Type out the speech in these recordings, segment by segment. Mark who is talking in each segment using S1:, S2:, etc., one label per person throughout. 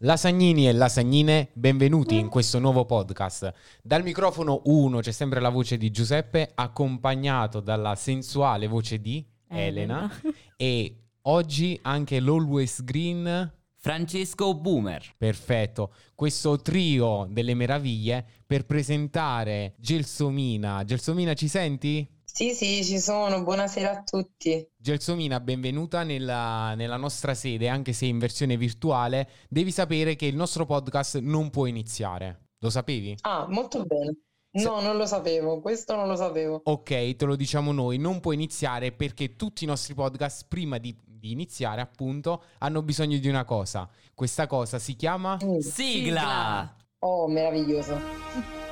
S1: Lasagnini e lasagnine, benvenuti in questo nuovo podcast. Dal microfono 1 c'è sempre la voce di Giuseppe, accompagnato dalla sensuale voce di Elena, e oggi anche l'Always Green
S2: Francesco Boomer.
S1: Perfetto, questo trio delle meraviglie per presentare Gelsomina. Gelsomina ci senti?
S3: Sì, sì, ci sono. Buonasera a tutti.
S1: Gelsomina, benvenuta nella, nella, nostra sede, anche se in versione virtuale. Devi sapere che il nostro podcast non può iniziare. Lo sapevi?
S3: Ah, molto bene. No, non lo sapevo, questo non lo sapevo.
S1: Ok, te lo diciamo noi, non può iniziare perché tutti i nostri podcast, prima di, di iniziare appunto, hanno bisogno di una cosa. Questa cosa si chiama...
S2: Mm. Sigla!
S3: Oh, meraviglioso.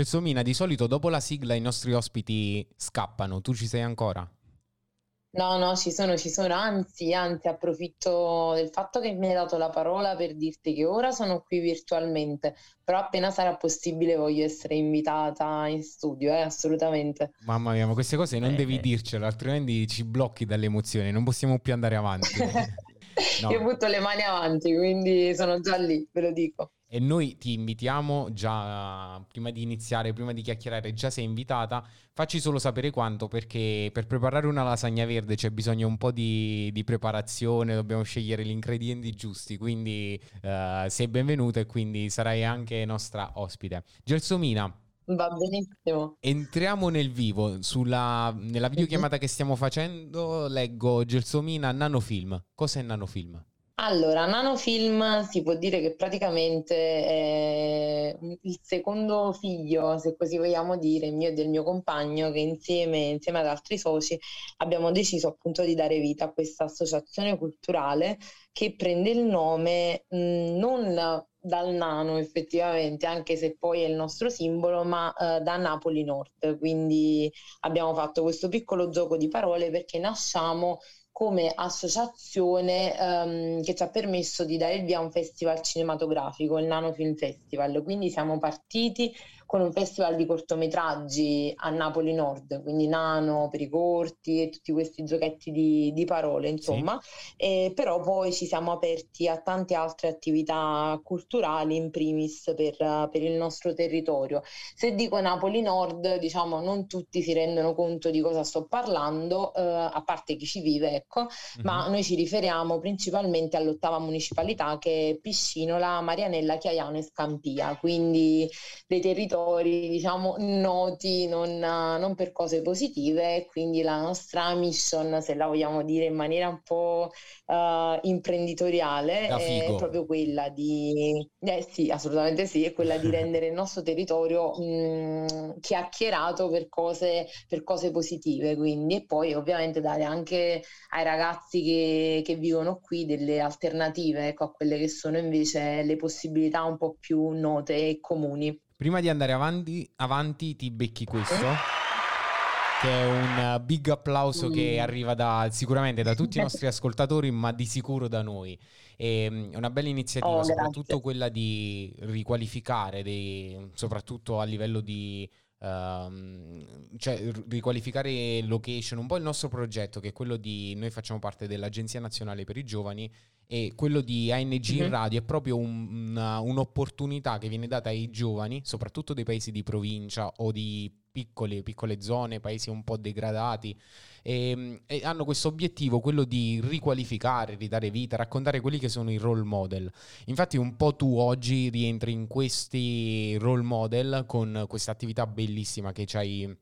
S1: Gelsomina, di solito dopo la sigla i nostri ospiti scappano, tu ci sei ancora?
S3: No, no, ci sono, ci sono, anzi, anzi, approfitto del fatto che mi hai dato la parola per dirti che ora sono qui virtualmente, però appena sarà possibile voglio essere invitata in studio, eh, assolutamente.
S1: Mamma mia, ma queste cose non eh, devi eh. dircelo, altrimenti ci blocchi dalle emozioni, non possiamo più andare avanti.
S3: no. Io butto le mani avanti, quindi sono già lì, ve lo dico.
S1: E noi ti invitiamo già, prima di iniziare, prima di chiacchierare, già sei invitata, facci solo sapere quanto perché per preparare una lasagna verde c'è bisogno un po' di, di preparazione, dobbiamo scegliere gli ingredienti giusti, quindi uh, sei benvenuta e quindi sarai anche nostra ospite. Gelsomina,
S3: Va benissimo.
S1: Entriamo nel vivo. Sulla, nella videochiamata che stiamo facendo leggo Gelsomina Nanofilm. Cos'è Nanofilm?
S3: Allora, Nanofilm si può dire che praticamente è il secondo figlio, se così vogliamo dire, mio e del mio compagno, che insieme, insieme ad altri soci abbiamo deciso appunto di dare vita a questa associazione culturale che prende il nome mh, non dal nano effettivamente, anche se poi è il nostro simbolo, ma eh, da Napoli Nord. Quindi abbiamo fatto questo piccolo gioco di parole perché nasciamo come associazione ehm, che ci ha permesso di dare il via a un festival cinematografico, il Nano Film Festival. Quindi siamo partiti con un festival di cortometraggi a Napoli Nord, quindi Nano, per i corti e tutti questi giochetti di, di parole, insomma, sì. e, però poi ci siamo aperti a tante altre attività culturali, in primis per, per il nostro territorio. Se dico Napoli Nord, diciamo, non tutti si rendono conto di cosa sto parlando, eh, a parte chi ci vive, ecco, mm-hmm. ma noi ci riferiamo principalmente all'ottava municipalità che è Piscinola, Marianella, Chiaiano e Scampia, quindi dei territori territori, diciamo, noti non, non, per cose positive, quindi la nostra mission, se la vogliamo dire in maniera un po' uh, imprenditoriale, è proprio quella di... Eh sì, assolutamente sì, è quella di rendere il nostro territorio mh, chiacchierato per cose, per cose positive, quindi, e poi ovviamente dare anche ai ragazzi che, che vivono qui delle alternative, ecco, a quelle che sono invece le possibilità un po' più note e comuni.
S1: Prima di andare avanti, avanti ti becchi questo che è un big applauso mm. che arriva da, sicuramente da tutti i nostri ascoltatori, ma di sicuro da noi. È mm, una bella iniziativa, oh, soprattutto quella di riqualificare, dei, soprattutto a livello di Uh, cioè riqualificare location, un po' il nostro progetto che è quello di noi facciamo parte dell'Agenzia Nazionale per i Giovani e quello di ANG mm-hmm. in radio è proprio un, una, un'opportunità che viene data ai giovani, soprattutto dei paesi di provincia o di piccole, piccole zone, paesi un po' degradati e, ehm, e hanno questo obiettivo, quello di riqualificare, ridare vita, raccontare quelli che sono i role model. Infatti un po' tu oggi rientri in questi role model con questa attività bellissima che ci hai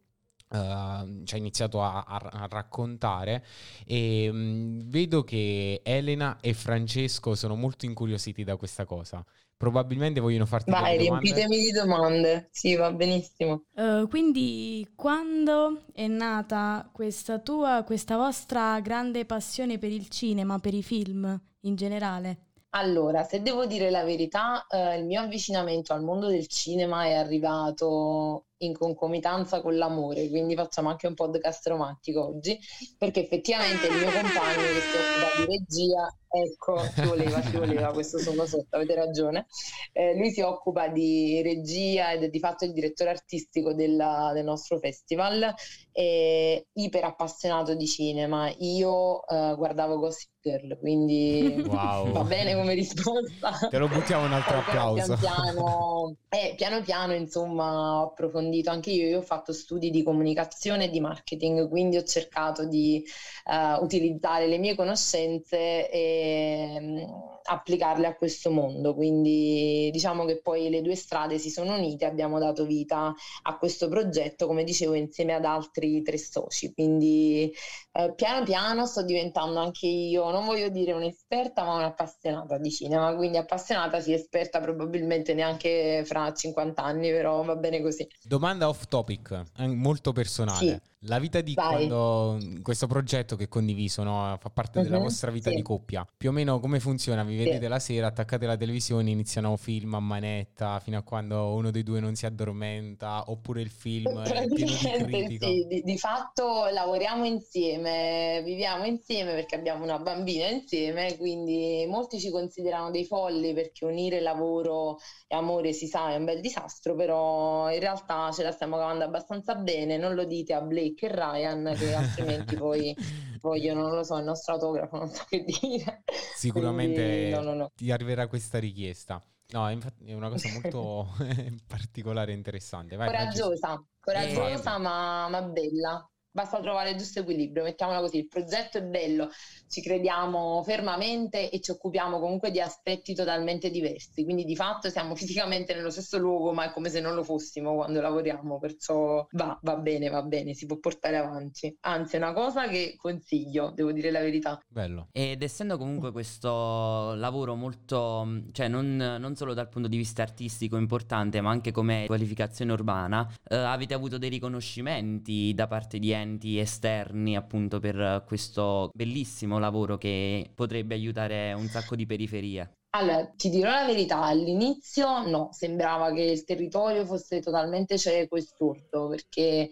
S1: Uh, ci ha iniziato a, a, a raccontare e um, vedo che Elena e Francesco sono molto incuriositi da questa cosa. Probabilmente vogliono farti
S3: Vai, riempitemi di domande. Sì, va benissimo.
S4: Uh, quindi, quando è nata questa tua, questa vostra grande passione per il cinema, per i film in generale?
S3: Allora, se devo dire la verità, eh, il mio avvicinamento al mondo del cinema è arrivato in concomitanza con l'amore, quindi facciamo anche un podcast romantico oggi, perché effettivamente il mio compagno che si occupa di regia, ecco, ci voleva, ci voleva, questo sono sotto, avete ragione, eh, lui si occupa di regia ed è di fatto il direttore artistico della, del nostro festival, è iper appassionato di cinema, io eh, guardavo Gossip Girl, quindi wow. va bene come risposta.
S1: Te lo buttiamo un altro applauso.
S3: Piano piano, eh, piano piano, insomma, ho approfondito anche io. Io ho fatto studi di comunicazione e di marketing, quindi ho cercato di uh, utilizzare le mie conoscenze e um, applicarle a questo mondo. Quindi diciamo che poi le due strade si sono unite e abbiamo dato vita a questo progetto, come dicevo, insieme ad altri tre soci. Quindi eh, piano piano sto diventando anche io, non voglio dire un'esperta, ma un'appassionata di cinema. Quindi appassionata, sì, esperta probabilmente neanche fra 50 anni, però va bene così.
S1: Domanda off topic, eh, molto personale. Sì. La vita di Vai. quando questo progetto che condiviso no, fa parte della uh-huh, vostra vita sì. di coppia, più o meno come funziona? Vi vedete sì. la sera, attaccate la televisione, iniziano film a manetta fino a quando uno dei due non si addormenta, oppure il film è pieno di?
S3: Sì, di, di fatto lavoriamo insieme, viviamo insieme perché abbiamo una bambina insieme, quindi molti ci considerano dei folli perché unire lavoro e amore si sa è un bel disastro, però in realtà ce la stiamo cavando abbastanza bene, non lo dite a Blake Blake e Ryan che altrimenti poi vogliono, non lo so, il nostro autografo, non so che dire.
S1: Sicuramente Quindi, no, no, no. ti arriverà questa richiesta. No, infatti è una cosa molto particolare e interessante.
S3: Vai, coraggiosa, coraggiosa eh, ma, ma bella basta trovare il giusto equilibrio, mettiamola così, il progetto è bello, ci crediamo fermamente e ci occupiamo comunque di aspetti totalmente diversi, quindi di fatto siamo fisicamente nello stesso luogo, ma è come se non lo fossimo quando lavoriamo, perciò va, va bene, va bene, si può portare avanti. Anzi, è una cosa che consiglio, devo dire la verità.
S2: Bello. Ed essendo comunque questo lavoro molto, cioè non, non solo dal punto di vista artistico importante, ma anche come qualificazione urbana, eh, avete avuto dei riconoscimenti da parte di enti enti esterni appunto per questo bellissimo lavoro che potrebbe aiutare un sacco di periferie?
S3: Allora, ti dirò la verità, all'inizio no, sembrava che il territorio fosse totalmente cieco e sordo perché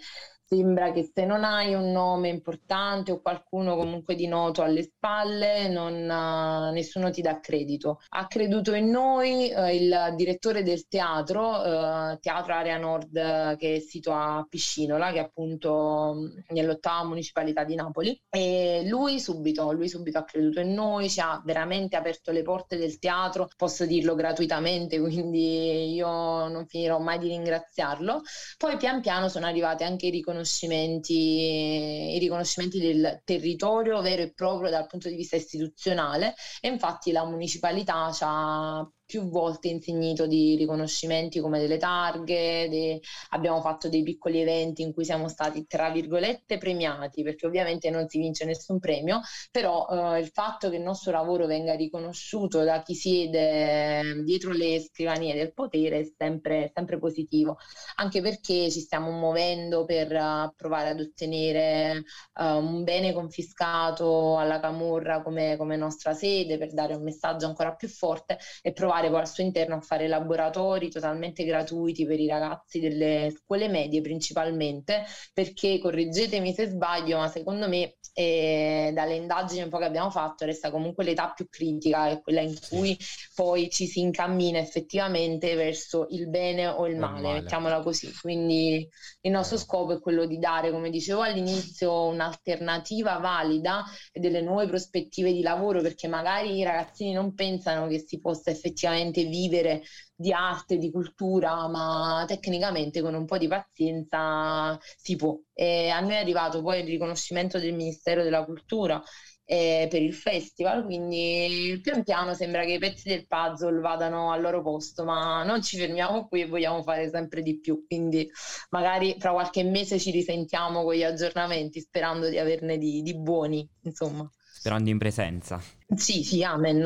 S3: sembra che se non hai un nome importante o qualcuno comunque di noto alle spalle, non, uh, nessuno ti dà credito. Ha creduto in noi uh, il direttore del teatro, uh, Teatro Area Nord, che è sito a Piscinola, che è appunto nell'ottava municipalità di Napoli. E lui subito, lui subito ha creduto in noi, ci ha veramente aperto le porte del teatro, posso dirlo gratuitamente, quindi io non finirò mai di ringraziarlo. Poi pian piano sono arrivate anche i riconoscimenti riconoscimenti, i riconoscimenti del territorio vero e proprio dal punto di vista istituzionale. E infatti la municipalità ci ha più volte insignito di riconoscimenti come delle targhe, de... abbiamo fatto dei piccoli eventi in cui siamo stati tra virgolette premiati, perché ovviamente non si vince nessun premio, però eh, il fatto che il nostro lavoro venga riconosciuto da chi siede dietro le scrivanie del potere è sempre, sempre positivo, anche perché ci stiamo muovendo per uh, provare ad ottenere uh, un bene confiscato alla Camorra come, come nostra sede, per dare un messaggio ancora più forte e provare provare poi al suo interno a fare laboratori totalmente gratuiti per i ragazzi delle scuole medie principalmente, perché correggetemi se sbaglio, ma secondo me eh, dalle indagini un po' che abbiamo fatto resta comunque l'età più critica, è quella in cui poi ci si incammina effettivamente verso il bene o il male, male. mettiamola così. Quindi il nostro scopo è quello di dare, come dicevo all'inizio, un'alternativa valida e delle nuove prospettive di lavoro, perché magari i ragazzini non pensano che si possa effettivamente effettivamente vivere di arte, di cultura, ma tecnicamente con un po' di pazienza si può. E a noi è arrivato poi il riconoscimento del Ministero della Cultura eh, per il festival, quindi pian piano sembra che i pezzi del puzzle vadano al loro posto, ma non ci fermiamo qui e vogliamo fare sempre di più, quindi magari fra qualche mese ci risentiamo con gli aggiornamenti sperando di averne di, di buoni, insomma.
S2: Sperando in presenza.
S3: Sì, sì, amen.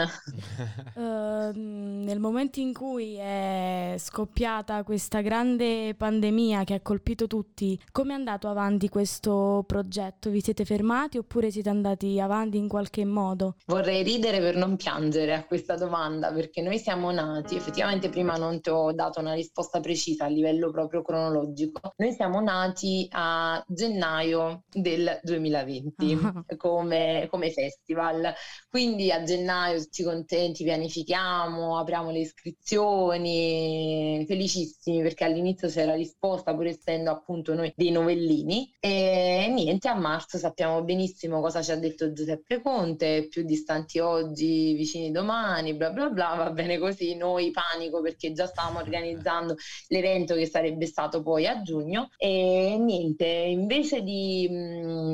S4: Uh, nel momento in cui è scoppiata questa grande pandemia che ha colpito tutti, come è andato avanti questo progetto? Vi siete fermati oppure siete andati avanti in qualche modo?
S3: Vorrei ridere per non piangere a questa domanda perché noi siamo nati, effettivamente prima non ti ho dato una risposta precisa a livello proprio cronologico, noi siamo nati a gennaio del 2020 come, come festival. Quindi quindi a gennaio tutti contenti, pianifichiamo, apriamo le iscrizioni, felicissimi perché all'inizio c'era risposta pur essendo appunto noi dei novellini. E niente, a marzo sappiamo benissimo cosa ci ha detto Giuseppe Conte, più distanti oggi, vicini domani, bla bla bla, va bene così, noi panico perché già stavamo organizzando l'evento che sarebbe stato poi a giugno. E niente, invece di,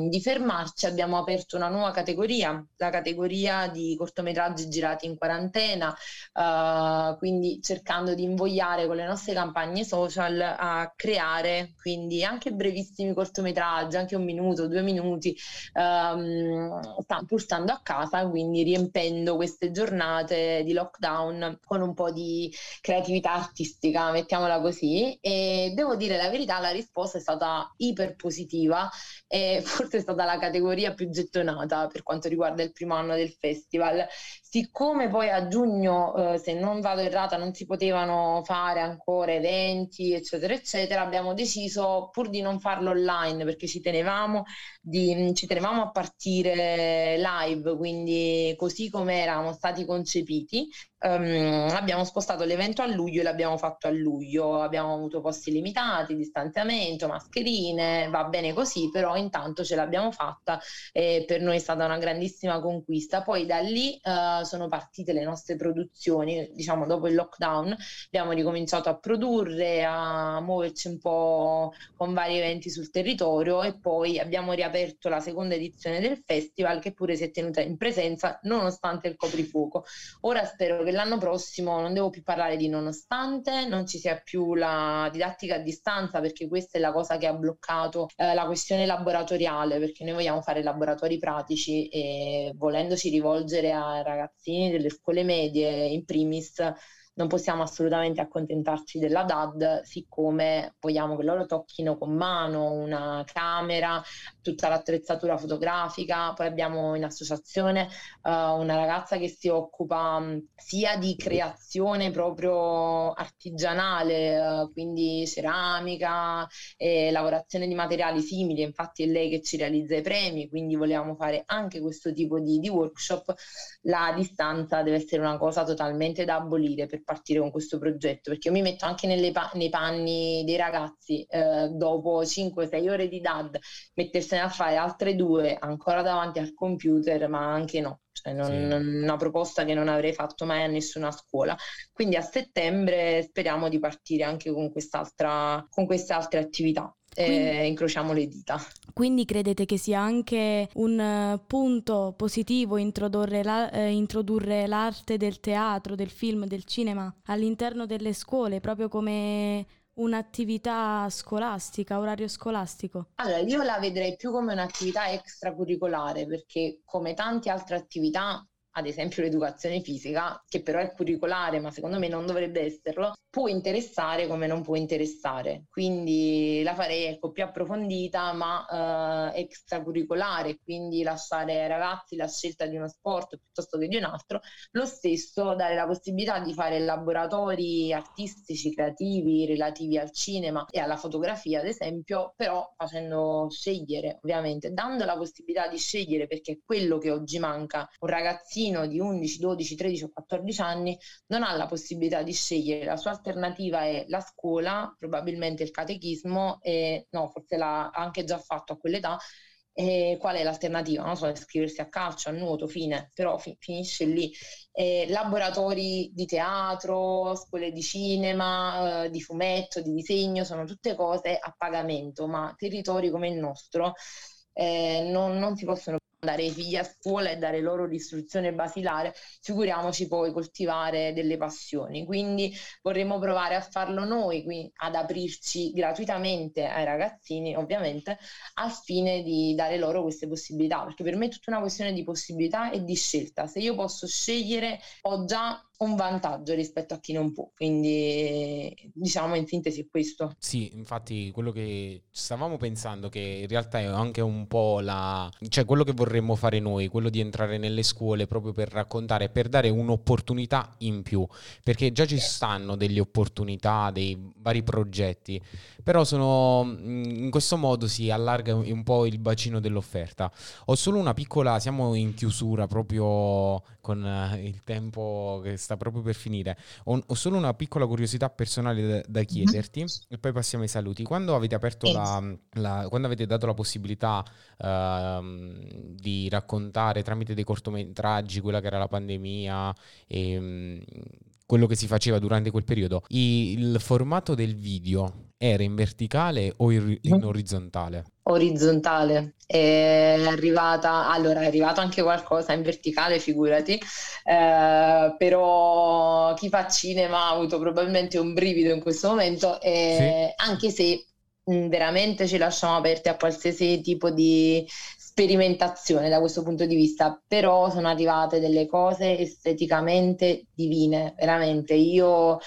S3: di fermarci abbiamo aperto una nuova categoria, la categoria di cortometraggi girati in quarantena, uh, quindi cercando di invogliare con le nostre campagne social a creare quindi anche brevissimi cortometraggi, anche un minuto, due minuti, um, pur stando a casa, quindi riempendo queste giornate di lockdown con un po' di creatività artistica, mettiamola così. E devo dire la verità, la risposta è stata iper positiva e forse è stata la categoria più gettonata per quanto riguarda il primo anno del festival festival. Siccome poi a giugno, eh, se non vado errata, non si potevano fare ancora eventi, eccetera, eccetera, abbiamo deciso pur di non farlo online perché ci tenevamo, di, ci tenevamo a partire live, quindi così come eravamo stati concepiti, Um, abbiamo spostato l'evento a luglio e l'abbiamo fatto a luglio. Abbiamo avuto posti limitati, distanziamento, mascherine, va bene così, però intanto ce l'abbiamo fatta e per noi è stata una grandissima conquista. Poi da lì uh, sono partite le nostre produzioni, diciamo dopo il lockdown, abbiamo ricominciato a produrre, a muoverci un po' con vari eventi sul territorio e poi abbiamo riaperto la seconda edizione del festival che pure si è tenuta in presenza nonostante il coprifuoco. Ora spero che l'anno prossimo non devo più parlare di nonostante, non ci sia più la didattica a distanza perché questa è la cosa che ha bloccato eh, la questione laboratoriale perché noi vogliamo fare laboratori pratici e volendoci rivolgere a ragazzini delle scuole medie in primis non possiamo assolutamente accontentarci della DAD, siccome vogliamo che loro tocchino con mano una camera, tutta l'attrezzatura fotografica. Poi abbiamo in associazione uh, una ragazza che si occupa um, sia di creazione proprio artigianale, uh, quindi ceramica e lavorazione di materiali simili. Infatti è lei che ci realizza i premi, quindi volevamo fare anche questo tipo di, di workshop. La distanza deve essere una cosa totalmente da abolire partire con questo progetto, perché io mi metto anche pa- nei panni dei ragazzi, eh, dopo 5-6 ore di DAD, mettersene a fare altre due ancora davanti al computer, ma anche no. Cioè non, sì. una proposta che non avrei fatto mai a nessuna scuola. Quindi a settembre speriamo di partire anche con, quest'altra, con queste altre attività quindi, incrociamo le dita.
S4: Quindi credete che sia anche un uh, punto positivo introdurre, la, eh, introdurre l'arte del teatro, del film, del cinema all'interno delle scuole, proprio come un'attività scolastica, orario scolastico?
S3: Allora, io la vedrei più come un'attività extracurricolare perché come tante altre attività ad esempio l'educazione fisica, che però è curricolare, ma secondo me non dovrebbe esserlo, può interessare come non può interessare. Quindi la farei ecco, più approfondita, ma eh, extracurricolare, quindi lasciare ai ragazzi la scelta di uno sport piuttosto che di un altro. Lo stesso dare la possibilità di fare laboratori artistici, creativi, relativi al cinema e alla fotografia, ad esempio, però facendo scegliere, ovviamente, dando la possibilità di scegliere, perché è quello che oggi manca. Un ragazzino ragazzino di 11, 12, 13 o 14 anni non ha la possibilità di scegliere, la sua alternativa è la scuola, probabilmente il catechismo e no, forse l'ha anche già fatto a quell'età. E qual è l'alternativa? Non so, iscriversi a calcio, a nuoto, fine, però fi- finisce lì. Eh, laboratori di teatro, scuole di cinema, eh, di fumetto, di disegno, sono tutte cose a pagamento, ma territori come il nostro eh, non, non si possono mandare i figli a scuola e dare loro l'istruzione basilare, figuriamoci poi coltivare delle passioni. Quindi vorremmo provare a farlo noi, quindi ad aprirci gratuitamente ai ragazzini, ovviamente, al fine di dare loro queste possibilità, perché per me è tutta una questione di possibilità e di scelta. Se io posso scegliere, ho già un vantaggio rispetto a chi non può. Quindi, diciamo in sintesi questo.
S1: Sì, infatti, quello che stavamo pensando, che in realtà è anche un po' la. cioè quello che vorremmo fare noi, quello di entrare nelle scuole proprio per raccontare, per dare un'opportunità in più. Perché già ci stanno delle opportunità, dei vari progetti, però sono. in questo modo si allarga un po' il bacino dell'offerta. Ho solo una piccola. siamo in chiusura proprio con eh, il tempo che sta proprio per finire. Ho, ho solo una piccola curiosità personale da, da mhm. chiederti mm-hmm. e poi passiamo ai saluti. Quando avete aperto la, la, quando avete dato la possibilità uh, di raccontare tramite dei cortometraggi quella che era la pandemia e um, quello che si faceva durante quel periodo, il formato del video era in verticale o in, in orizzontale?
S3: Orizzontale, è arrivata, allora è arrivato anche qualcosa in verticale, figurati, eh, però chi fa cinema ha avuto probabilmente un brivido in questo momento, eh, sì. anche se mh, veramente ci lasciamo aperti a qualsiasi tipo di sperimentazione da questo punto di vista, però sono arrivate delle cose esteticamente divine, veramente. Io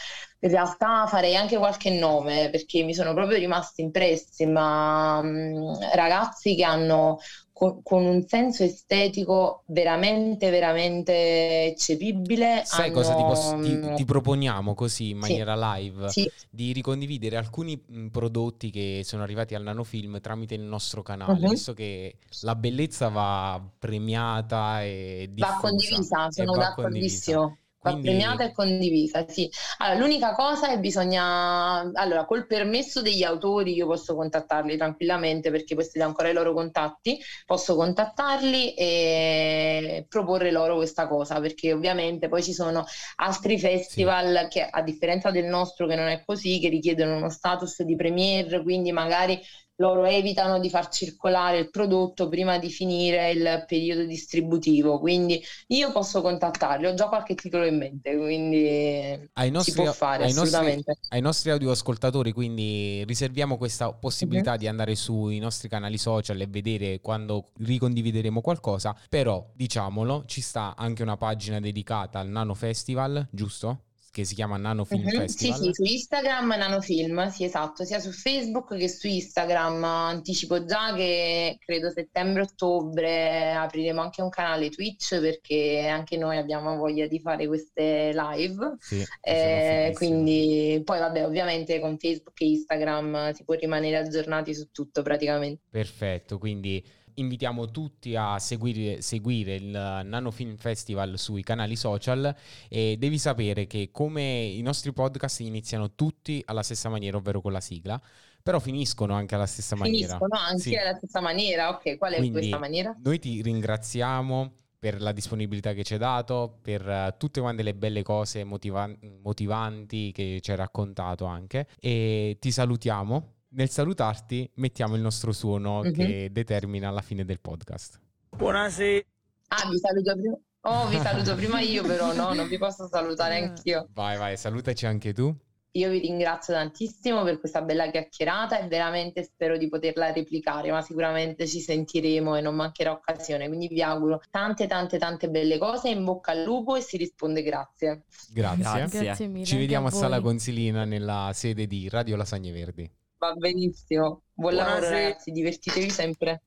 S3: in realtà farei anche qualche nome perché mi sono proprio rimasti impressi, ma mh, ragazzi che hanno con, con, un senso estetico veramente, veramente eccepibile.
S1: Sai hanno... cosa ti, posso, ti, ti, proponiamo così in maniera sì, live? Sì. Di ricondividere alcuni prodotti che sono arrivati al nanofilm tramite il nostro canale, uh-huh. visto che la bellezza va premiata e diffusa.
S3: Va condivisa, sono d'accordissimo. Condivisa. Quindi... Va premiata e condivisa, sì. Allora, l'unica cosa è bisogna... Allora, col permesso degli autori io posso contattarli tranquillamente perché questi da ancora i loro contatti, posso contattarli e proporre loro questa cosa perché ovviamente poi ci sono altri festival sì. che a differenza del nostro che non è così, che richiedono uno status di premiere, quindi magari loro evitano di far circolare il prodotto prima di finire il periodo distributivo. Quindi io posso contattarli, ho già qualche titolo in mente, quindi ai nostri, si può fare ai assolutamente.
S1: Nostri, ai nostri audioascoltatori, quindi riserviamo questa possibilità mm-hmm. di andare sui nostri canali social e vedere quando ricondivideremo qualcosa, però diciamolo, ci sta anche una pagina dedicata al Nano Festival, giusto? Che si chiama Nano Film uh-huh. Festival.
S3: Sì, sì, su Instagram Nanofilm, sì esatto, sia su Facebook che su Instagram. Anticipo già che credo settembre-ottobre apriremo anche un canale Twitch perché anche noi abbiamo voglia di fare queste live. Sì, eh, quindi poi vabbè, ovviamente con Facebook e Instagram si può rimanere aggiornati su tutto praticamente.
S1: Perfetto, quindi invitiamo tutti a seguire, seguire, il Nano Film Festival sui canali social e devi sapere che come i nostri podcast iniziano tutti alla stessa maniera, ovvero con la sigla, però finiscono anche alla stessa maniera.
S3: Finiscono anche sì. alla stessa maniera, ok, qual è Quindi questa maniera?
S1: Noi ti ringraziamo per la disponibilità che ci hai dato, per uh, tutte quante le belle cose motiva- motivanti che ci hai raccontato anche e ti salutiamo nel salutarti mettiamo il nostro suono mm-hmm. che determina la fine del podcast.
S3: Buonasera. Ah, vi saluto prima. Oh, vi saluto prima io però, no, non vi posso salutare eh. anch'io.
S1: Vai, vai, salutaci anche tu.
S3: Io vi ringrazio tantissimo per questa bella chiacchierata e veramente spero di poterla replicare, ma sicuramente ci sentiremo e non mancherà occasione. Quindi vi auguro tante, tante, tante belle cose. In bocca al lupo e si risponde grazie.
S1: Grazie. grazie. grazie mille, Ci vediamo a, a Sala Consilina nella sede di Radio Lasagne Verdi.
S3: Va benissimo. Buon lavoro ragazzi, divertitevi sempre.